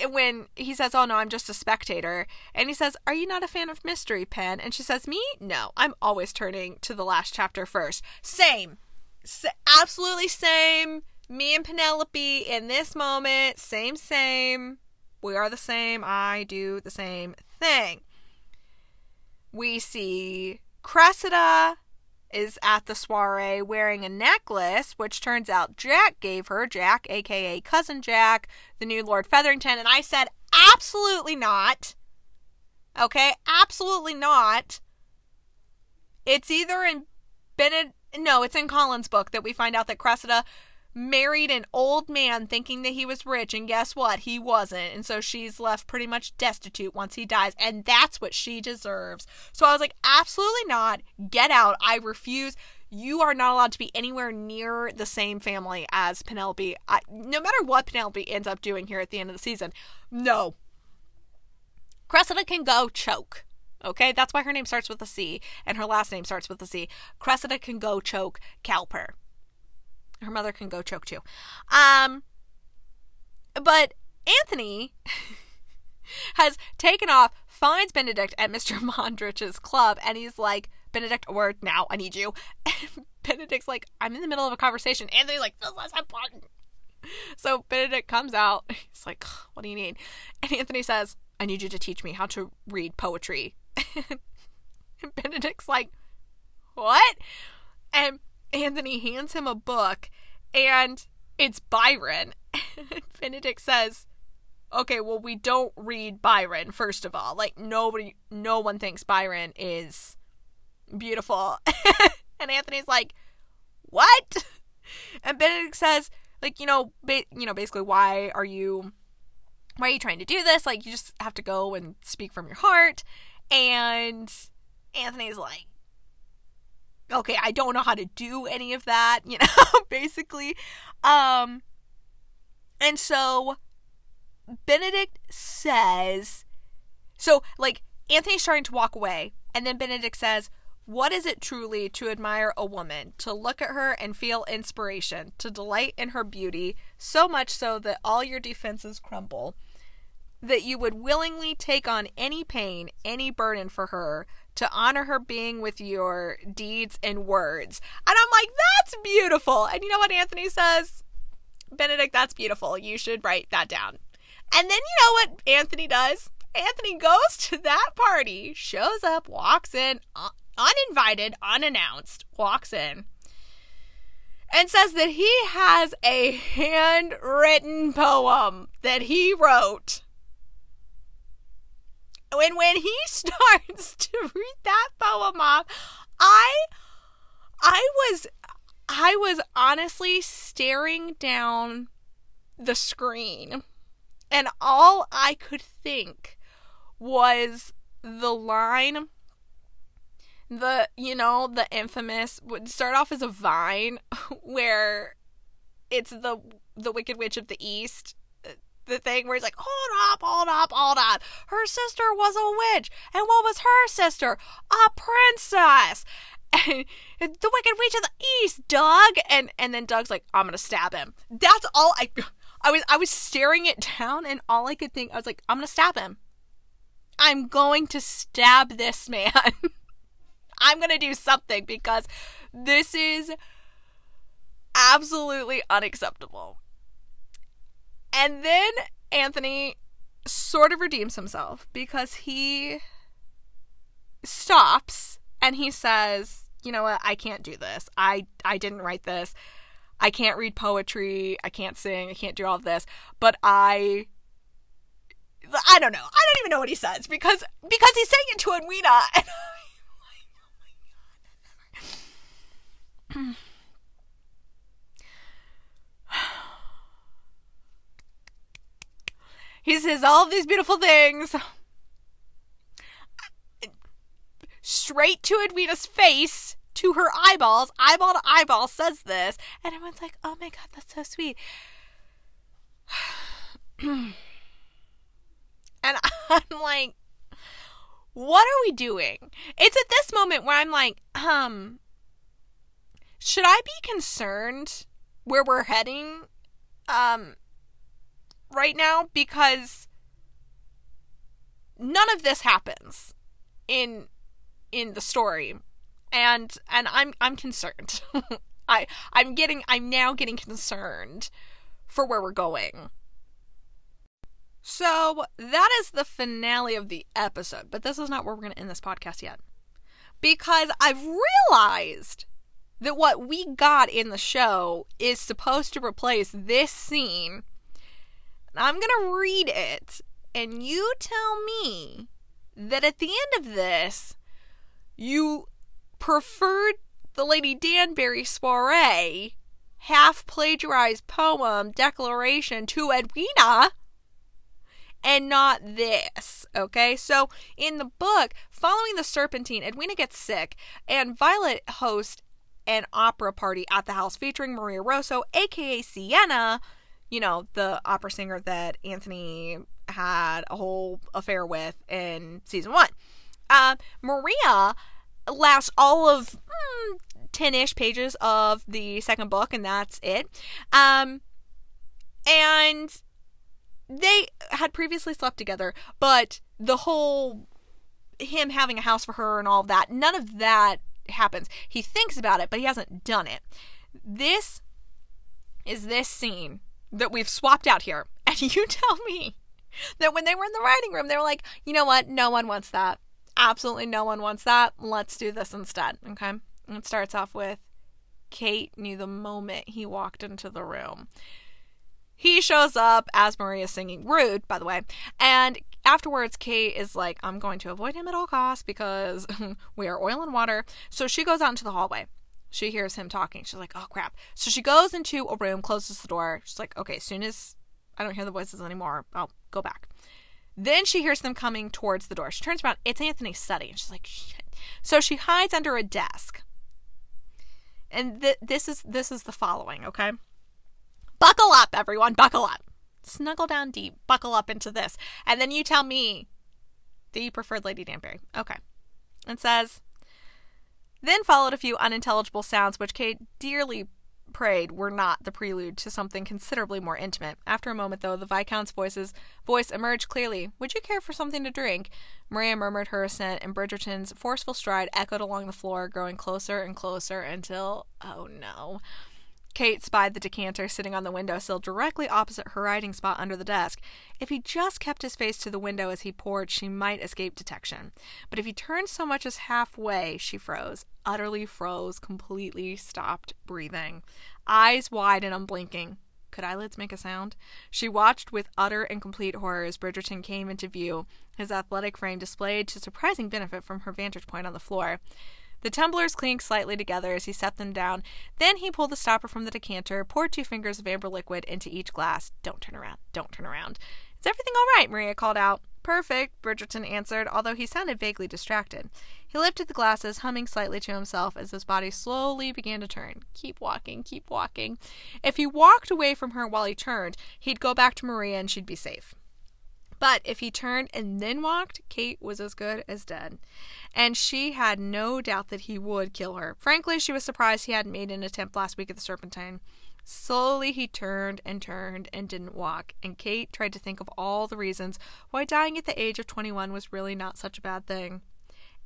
A: when he says, "Oh no, I'm just a spectator," and he says, "Are you not a fan of Mystery Pen?" and she says, "Me? No, I'm always turning to the last chapter first. Same, S- absolutely same. Me and Penelope in this moment, same, same. We are the same. I do the same thing. We see Cressida is at the soiree wearing a necklace, which turns out Jack gave her, Jack, aka Cousin Jack, the new Lord Featherington. And I said, absolutely not. Okay, absolutely not. It's either in Bennett, no, it's in Colin's book that we find out that Cressida married an old man thinking that he was rich, and guess what? He wasn't. And so she's left pretty much destitute once he dies, and that's what she deserves. So I was like, absolutely not. Get out. I refuse. You are not allowed to be anywhere near the same family as Penelope. I, no matter what Penelope ends up doing here at the end of the season, no. Cressida can go choke. Okay, that's why her name starts with a C and her last name starts with a C. Cressida can go choke Cowper. Her mother can go choke too. Um, but Anthony [laughs] has taken off, finds Benedict at Mr. [laughs] Mondrich's club, and he's like, Benedict, word now, I need you. And [laughs] Benedict's like, I'm in the middle of a conversation. Anthony's like, this is important. So Benedict comes out. He's like, what do you need? And Anthony says, I need you to teach me how to read poetry. and Benedict's like, what? And Anthony hands him a book and it's Byron. [laughs] Benedict says, okay, well, we don't read Byron, first of all. Like, nobody, no one thinks Byron is beautiful. [laughs] and Anthony's like, what? [laughs] And Benedict says, like, you know, ba- you know, basically, why are you, why are you trying to do this? Like, you just have to go and speak from your heart. And Anthony's like, okay, I don't know how to do any of that, [laughs] you know, basically. Um and so Benedict says so like Anthony's starting to walk away and then Benedict says, "What is it truly to admire a woman, to look at her and feel inspiration, to delight in her beauty, so much so that all your defenses crumble?" that you would willingly take on any pain, any burden for her, to honor her being with your deeds and words. And I'm like, that's beautiful. And you know what Anthony says? Benedict, that's beautiful. You should write that down. And then you know what Anthony does? Anthony goes to that party, shows up, walks in, uninvited, unannounced, walks in. and says that he has a handwritten poem that he wrote. When when he [laughs] starts to read that poem off, I I was I was honestly staring down the screen. And all I could think was the line the you know the infamous would start off as a vine [laughs] where it's the the wicked witch of the east the thing where he's like hold up hold up hold up. Her sister was a witch. And what was her sister? A princess. [laughs] And the wicked witch of the east doug. And and then doug's like i'm gonna stab him. That's all i i was i was staring it down and all i could think i was like i'm gonna stab him. I'm going to stab this man. [laughs] I'm going to do something because this is absolutely unacceptable. And then Anthony sort of redeems himself because he stops and he says, "You know what? I can't do this. I I didn't write this. I can't read poetry. I can't sing. I can't do all of this. But I I don't know. I don't even know what he says because because he's saying it to Edwina [laughs] and oh [clears throat] he says all of these beautiful things straight to Edwina's face, to her eyeballs, eyeball to eyeball, says this. And everyone's like, oh my god, that's so sweet. [clears throat] and I'm like, what are we doing? It's at this moment where I'm like, um, should I be concerned where we're heading um right now because none of this happens in in the story and and I'm I'm concerned. [laughs] I I'm getting I'm now getting concerned for where we're going. So that is the finale of the episode, but this is not where we're going to end this podcast yet. Because I've realized that what we got in the show is supposed to replace this scene. I'm going to read it, and you tell me that at the end of this, you preferred the Lady Danbury soiree half plagiarized poem declaration to Edwina and not this. Okay, so in the book, following the Serpentine, Edwina gets sick, and Violet hosts an opera party at the house featuring Maria Rosso, aka Siena, you know, the opera singer that Anthony had a whole affair with in season one. Uh, Maria lasts all of mm, 10 ish pages of the second book, and that's it. Um, and they had previously slept together, but the whole him having a house for her and all of that, none of that happens. He thinks about it, but he hasn't done it. This is this scene that we've swapped out here. [laughs] And you tell me that when they were in the writing room, they were like, you know what? No one wants that. Absolutely no one wants that. Let's do this instead. Okay. And it starts off with Kate knew the moment he walked into the room. He shows up as Maria's singing Rude, by the way, and afterwards, Kate is like, I'm going to avoid him at all costs because [laughs] we are oil and water. So she goes out into the hallway. She hears him talking. She's like, oh crap. So she goes into a room, closes the door. She's like, okay, as soon as I don't hear the voices anymore, I'll go back. Then she hears them coming towards the door. She turns around. It's Anthony's study. And she's like, shit. So she hides under a desk. And th- this is this is the following, okay? Buckle up, everyone. Buckle up snuggle down deep, buckle up into this. And then you tell me that you preferred Lady Danbury. Okay. It says, then followed a few unintelligible sounds which Kate dearly prayed were not the prelude to something considerably more intimate. After a moment, though, the Viscount's voices, voice emerged clearly. Would you care for something to drink? Maria murmured her assent, and Bridgerton's forceful stride echoed along the floor, growing closer and closer until, oh no. Kate spied the decanter sitting on the windowsill directly opposite her writing spot under the desk. If he just kept his face to the window as he poured, she might escape detection. But if he turned so much as halfway, she froze, utterly froze, completely stopped breathing. Eyes wide and unblinking. Could eyelids make a sound? She watched with utter and complete horror as Bridgerton came into view, his athletic frame displayed to surprising benefit from her vantage point on the floor. The tumblers clinked slightly together as he set them down. Then he pulled the stopper from the decanter, poured two fingers of amber liquid into each glass. Don't turn around. Don't turn around. Is everything all right? Maria called out. Perfect, Bridgerton answered, although he sounded vaguely distracted. He lifted the glasses, humming slightly to himself as his body slowly began to turn. Keep walking, keep walking. If he walked away from her while he turned, he'd go back to Maria and she'd be safe. But if he turned and then walked, Kate was as good as dead. And she had no doubt that he would kill her. Frankly, she was surprised he hadn't made an attempt last week at the Serpentine. Slowly he turned and turned and didn't walk, and Kate tried to think of all the reasons why dying at the age of 21 was really not such a bad thing.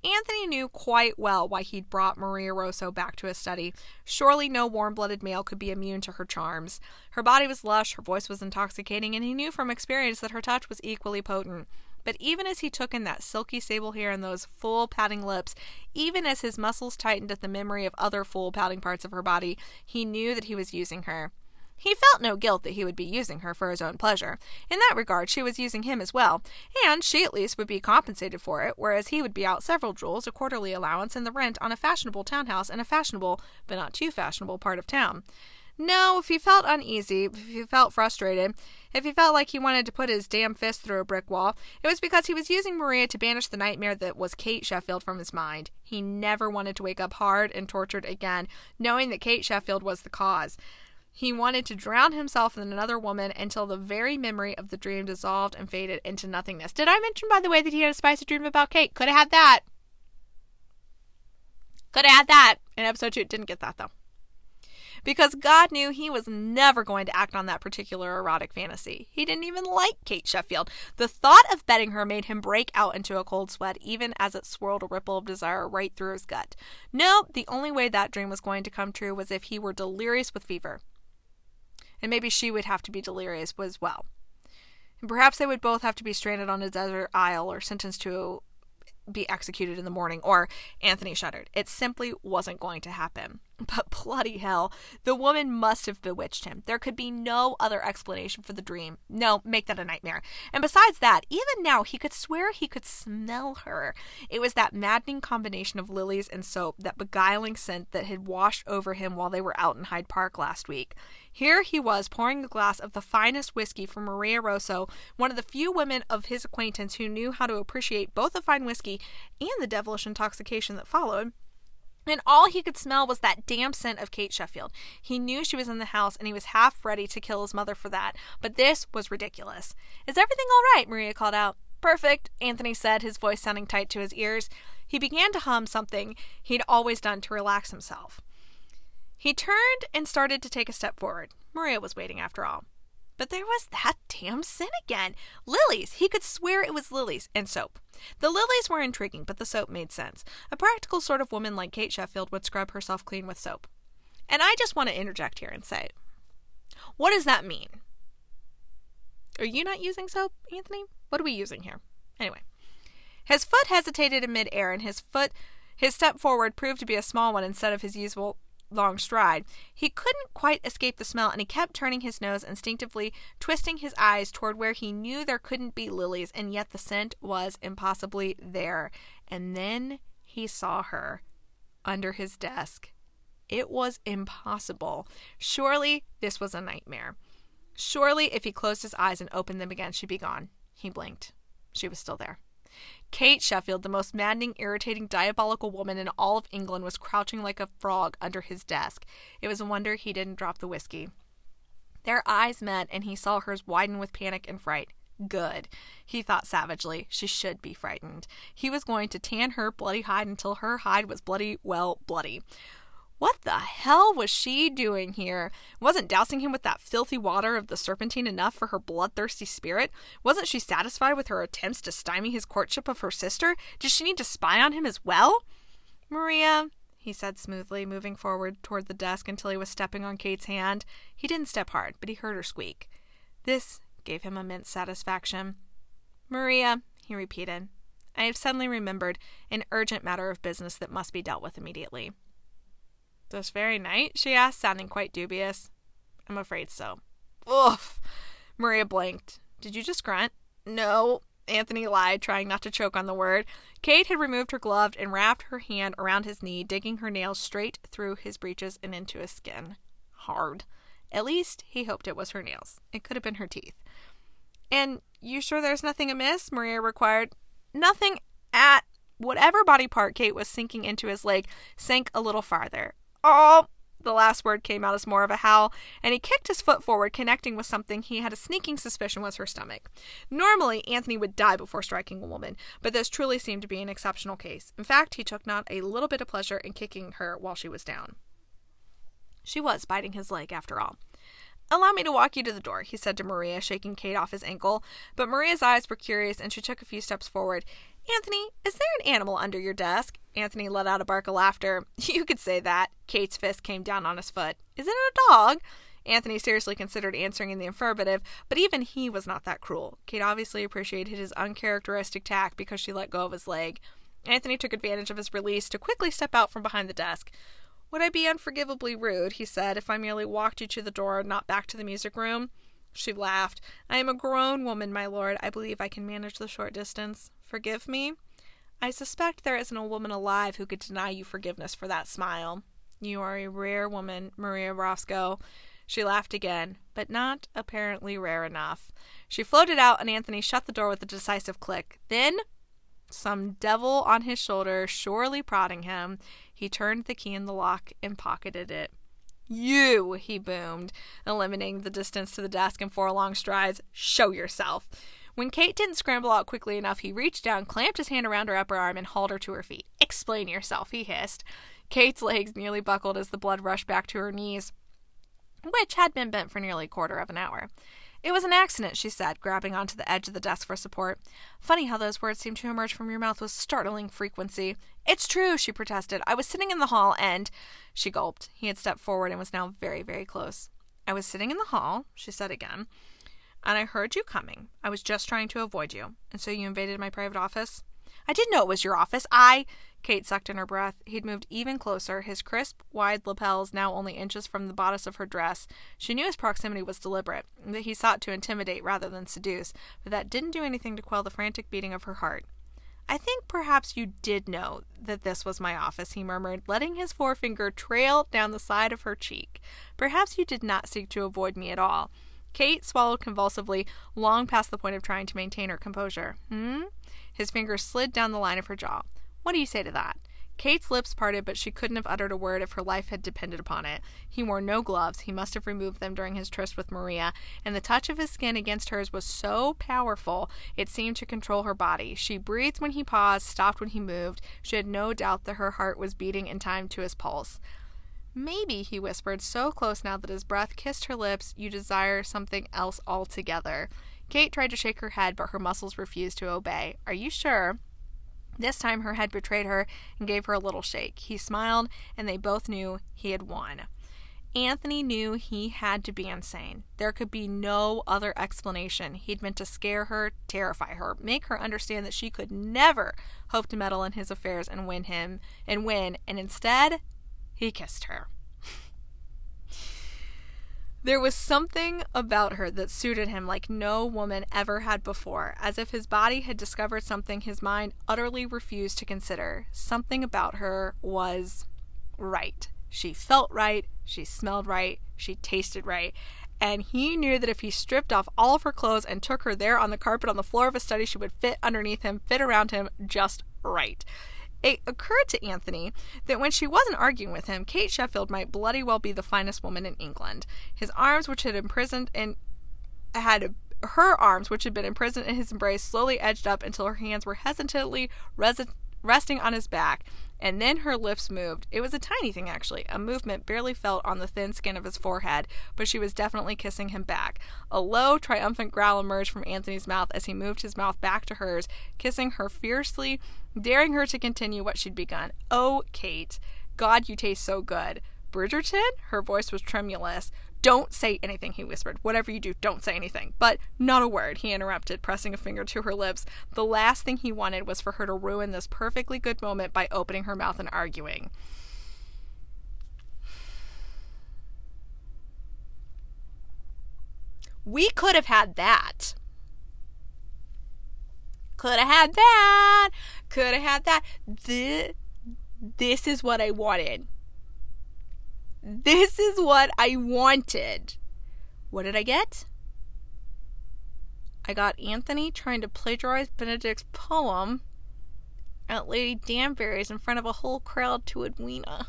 A: Anthony knew quite well why he'd brought Maria Rosso back to his study. Surely no warm blooded male could be immune to her charms. Her body was lush, her voice was intoxicating, and he knew from experience that her touch was equally potent. But even as he took in that silky sable hair and those full pouting lips, even as his muscles tightened at the memory of other full pouting parts of her body, he knew that he was using her. He felt no guilt that he would be using her for his own pleasure. In that regard, she was using him as well, and she at least would be compensated for it, whereas he would be out several jewels, a quarterly allowance, and the rent on a fashionable townhouse in a fashionable, but not too fashionable, part of town. No, if he felt uneasy, if he felt frustrated, if he felt like he wanted to put his damn fist through a brick wall, it was because he was using Maria to banish the nightmare that was Kate Sheffield from his mind. He never wanted to wake up hard and tortured again, knowing that Kate Sheffield was the cause. He wanted to drown himself in another woman until the very memory of the dream dissolved and faded into nothingness. Did I mention, by the way, that he had a spicy dream about Kate? Could have had that. Could have had that in episode two. Didn't get that, though. Because God knew he was never going to act on that particular erotic fantasy. He didn't even like Kate Sheffield. The thought of betting her made him break out into a cold sweat, even as it swirled a ripple of desire right through his gut. No, the only way that dream was going to come true was if he were delirious with fever and maybe she would have to be delirious as well. And perhaps they would both have to be stranded on a desert isle or sentenced to be executed in the morning, or Anthony shuddered. It simply wasn't going to happen. [laughs] But bloody hell, the woman must have bewitched him. There could be no other explanation for the dream. No, make that a nightmare. And besides that, even now, he could swear he could smell her. It was that maddening combination of lilies and soap, that beguiling scent that had washed over him while they were out in Hyde Park last week. Here he was pouring a glass of the finest whiskey for Maria Rosso, one of the few women of his acquaintance who knew how to appreciate both the fine whiskey and the devilish intoxication that followed. And all he could smell was that damp scent of Kate Sheffield. He knew she was in the house and he was half ready to kill his mother for that, but this was ridiculous. Is everything all right? Maria called out. Perfect, Anthony said, his voice sounding tight to his ears. He began to hum something he'd always done to relax himself. He turned and started to take a step forward. Maria was waiting after all. But there was that damn sin again. Lilies. He could swear it was lilies and soap. The lilies were intriguing, but the soap made sense. A practical sort of woman like Kate Sheffield would scrub herself clean with soap. And I just want to interject here and say, what does that mean? Are you not using soap, Anthony? What are we using here? Anyway, his foot hesitated in midair, and his foot, his step forward proved to be a small one instead of his usual long stride. He couldn't quite escape the smell, and he kept turning his nose instinctively, twisting his eyes toward where he knew there couldn't be lilies, and yet the scent was impossibly there. And then he saw her under his desk. It was impossible. Surely this was a nightmare. Surely if he closed his eyes and opened them again, she'd be gone. He blinked. She was still there. Kate Sheffield, the most maddening, irritating, diabolical woman in all of England, was crouching like a frog under his desk. It was a wonder he didn't drop the whiskey. Their eyes met, and he saw hers widen with panic and fright. Good, he thought savagely. She should be frightened. He was going to tan her bloody hide until her hide was bloody, well, bloody. What the hell was she doing here? Wasn't dousing him with that filthy water of the serpentine enough for her bloodthirsty spirit? Wasn't she satisfied with her attempts to stymie his courtship of her sister? Did she need to spy on him as well? Maria, he said smoothly, moving forward toward the desk until he was stepping on Kate's hand. He didn't step hard, but he heard her squeak. This gave him immense satisfaction. Maria, he repeated, I have suddenly remembered an urgent matter of business that must be dealt with immediately. This very night? she asked, sounding quite dubious. I'm afraid so. Oof! Maria blinked. Did you just grunt? No, Anthony lied, trying not to choke on the word. Kate had removed her glove and wrapped her hand around his knee, digging her nails straight through his breeches and into his skin. Hard. At least he hoped it was her nails. It could have been her teeth. And you sure there's nothing amiss? Maria required. Nothing at whatever body part Kate was sinking into his leg sank a little farther. Oh, the last word came out as more of a howl, and he kicked his foot forward, connecting with something he had a sneaking suspicion was her stomach. Normally, Anthony would die before striking a woman, but this truly seemed to be an exceptional case. In fact, he took not a little bit of pleasure in kicking her while she was down. She was biting his leg, after all. Allow me to walk you to the door, he said to Maria, shaking Kate off his ankle. But Maria's eyes were curious, and she took a few steps forward. Anthony, is there an animal under your desk? Anthony let out a bark of laughter. [laughs] You could say that. Kate's fist came down on his foot. Is it a dog? Anthony seriously considered answering in the affirmative, but even he was not that cruel. Kate obviously appreciated his uncharacteristic tact because she let go of his leg. Anthony took advantage of his release to quickly step out from behind the desk. Would I be unforgivably rude, he said, if I merely walked you to the door and not back to the music room? She laughed. I am a grown woman, my lord. I believe I can manage the short distance. Forgive me? I suspect there isn't a woman alive who could deny you forgiveness for that smile. You are a rare woman, Maria Rosso. She laughed again, but not apparently rare enough. She floated out, and Anthony shut the door with a decisive click. Then, some devil on his shoulder surely prodding him, he turned the key in the lock and pocketed it. You, he boomed, eliminating the distance to the desk in four long strides. Show yourself. When Kate didn't scramble out quickly enough, he reached down, clamped his hand around her upper arm, and hauled her to her feet. Explain yourself, he hissed. Kate's legs nearly buckled as the blood rushed back to her knees, which had been bent for nearly a quarter of an hour. It was an accident, she said, grabbing onto the edge of the desk for support. Funny how those words seem to emerge from your mouth with startling frequency. It's true, she protested. I was sitting in the hall and. She gulped. He had stepped forward and was now very, very close. I was sitting in the hall, she said again, and I heard you coming. I was just trying to avoid you. And so you invaded my private office? I didn't know it was your office. I. Kate sucked in her breath. He'd moved even closer, his crisp, wide lapels now only inches from the bodice of her dress. She knew his proximity was deliberate, that he sought to intimidate rather than seduce, but that didn't do anything to quell the frantic beating of her heart. I think perhaps you did know that this was my office, he murmured, letting his forefinger trail down the side of her cheek. Perhaps you did not seek to avoid me at all. Kate swallowed convulsively, long past the point of trying to maintain her composure. Hmm? His fingers slid down the line of her jaw. What do you say to that? Kate's lips parted, but she couldn't have uttered a word if her life had depended upon it. He wore no gloves. He must have removed them during his tryst with Maria, and the touch of his skin against hers was so powerful it seemed to control her body. She breathed when he paused, stopped when he moved. She had no doubt that her heart was beating in time to his pulse. Maybe, he whispered, so close now that his breath kissed her lips, you desire something else altogether. Kate tried to shake her head, but her muscles refused to obey. Are you sure? This time her head betrayed her and gave her a little shake. He smiled, and they both knew he had won. Anthony knew he had to be insane. There could be no other explanation. He'd meant to scare her, terrify her, make her understand that she could never hope to meddle in his affairs and win him and win, and instead, he kissed her. There was something about her that suited him like no woman ever had before, as if his body had discovered something his mind utterly refused to consider. Something about her was right. She felt right, she smelled right, she tasted right, and he knew that if he stripped off all of her clothes and took her there on the carpet on the floor of his study, she would fit underneath him, fit around him just right. It occurred to Anthony that when she wasn't arguing with him, Kate Sheffield might bloody well be the finest woman in England. His arms, which had imprisoned and had her arms, which had been imprisoned in his embrace, slowly edged up until her hands were hesitantly res- resting on his back, and then her lips moved. It was a tiny thing, actually, a movement barely felt on the thin skin of his forehead, but she was definitely kissing him back. A low, triumphant growl emerged from Anthony's mouth as he moved his mouth back to hers, kissing her fiercely, daring her to continue what she'd begun. Oh, Kate. God, you taste so good. Bridgerton? Her voice was tremulous. Don't say anything, he whispered. Whatever you do, don't say anything. But not a word, he interrupted, pressing a finger to her lips. The last thing he wanted was for her to ruin this perfectly good moment by opening her mouth and arguing. We could have had that. Could have had that. Could have had that. This, this is what I wanted. This is what I wanted. What did I get? I got Anthony trying to plagiarize Benedict's poem at Lady Danbury's in front of a whole crowd to Edwina.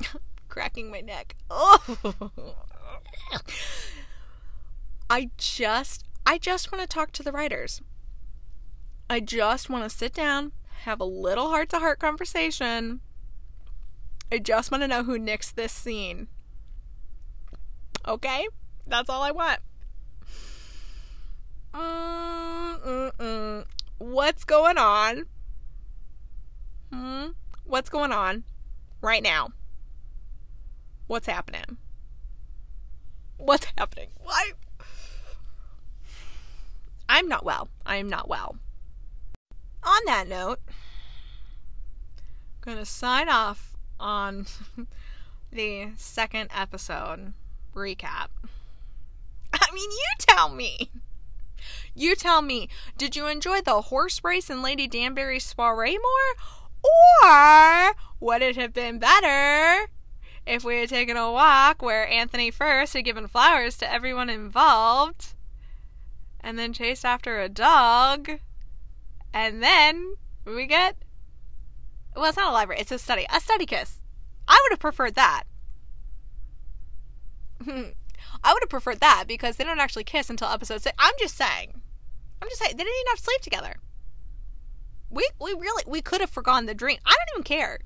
A: [sighs] Cracking my neck. [laughs] Oh. I just I just want to talk to the writers. I just want to sit down, have a little heart to heart conversation. I just want to know who nixed this scene. Okay? That's all I want. Mm-mm-mm. What's going on? Hmm? What's going on right now? What's happening? What's happening? Why? I'm not well. I am not well. On that note, I'm going to sign off on [laughs] the second episode recap. [laughs] I mean, you tell me. You tell me, did you enjoy the horse race and Lady Danbury's soiree more? Or would it have been better if we had taken a walk where Anthony first had given flowers to everyone involved and then chased after a dog and then we get well it's not a library it's a study a study kiss. I would have preferred that. [laughs] I would have preferred that because they don't actually kiss until episode six. I'm just saying. I'm just saying they didn't even have to sleep together. We we really we could have forgone the dream. I don't even care.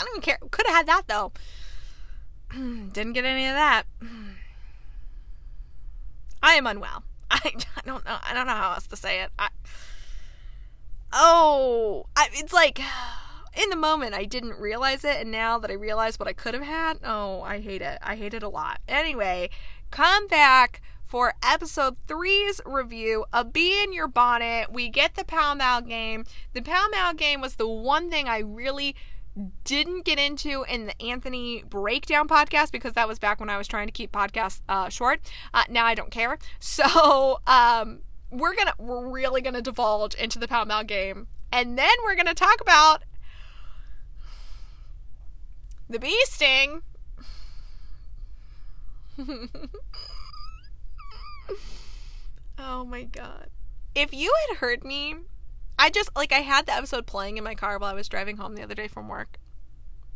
A: I don't even care. Could have had that though. [clears throat] Didn't get any of that. [clears throat] I am unwell [laughs] I, I don't know i don't know how else to say it i oh, I, it's like [sighs] in the moment I didn't realize it, and now that I realize what I could have had, oh, I hate it. I hate it a lot. Anyway, come back for episode three's review of Bee in Your Bonnet. We get the Pall Mall game. The Pall Mall game was the one thing I really didn't get into in the Anthony breakdown podcast because that was back when I was trying to keep podcasts uh, short. Uh, now I don't care. [laughs] So um, we're gonna we're really gonna divulge into the Pall Mall game, and then we're gonna talk about the bee sting. [laughs] oh my god. If you had heard me, I just like I had the episode playing in my car while I was driving home the other day from work.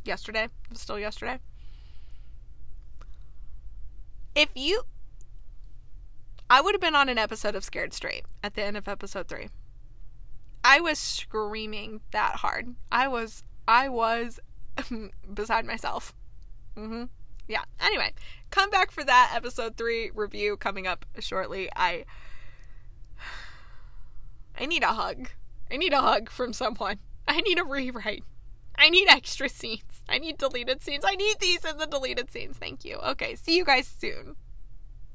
A: Yesterday. Still yesterday. If you I would have been on an episode of Scared Straight at the end of episode three. I was screaming that hard. I was, I was [laughs] beside myself. Mm-hmm. Yeah. Anyway, come back for that episode three review coming up shortly. I, [sighs] I need a hug. I need a hug from someone. I need a rewrite. I need extra scenes. I need deleted scenes. I need these in the deleted scenes. Thank you. Okay. See you guys soon.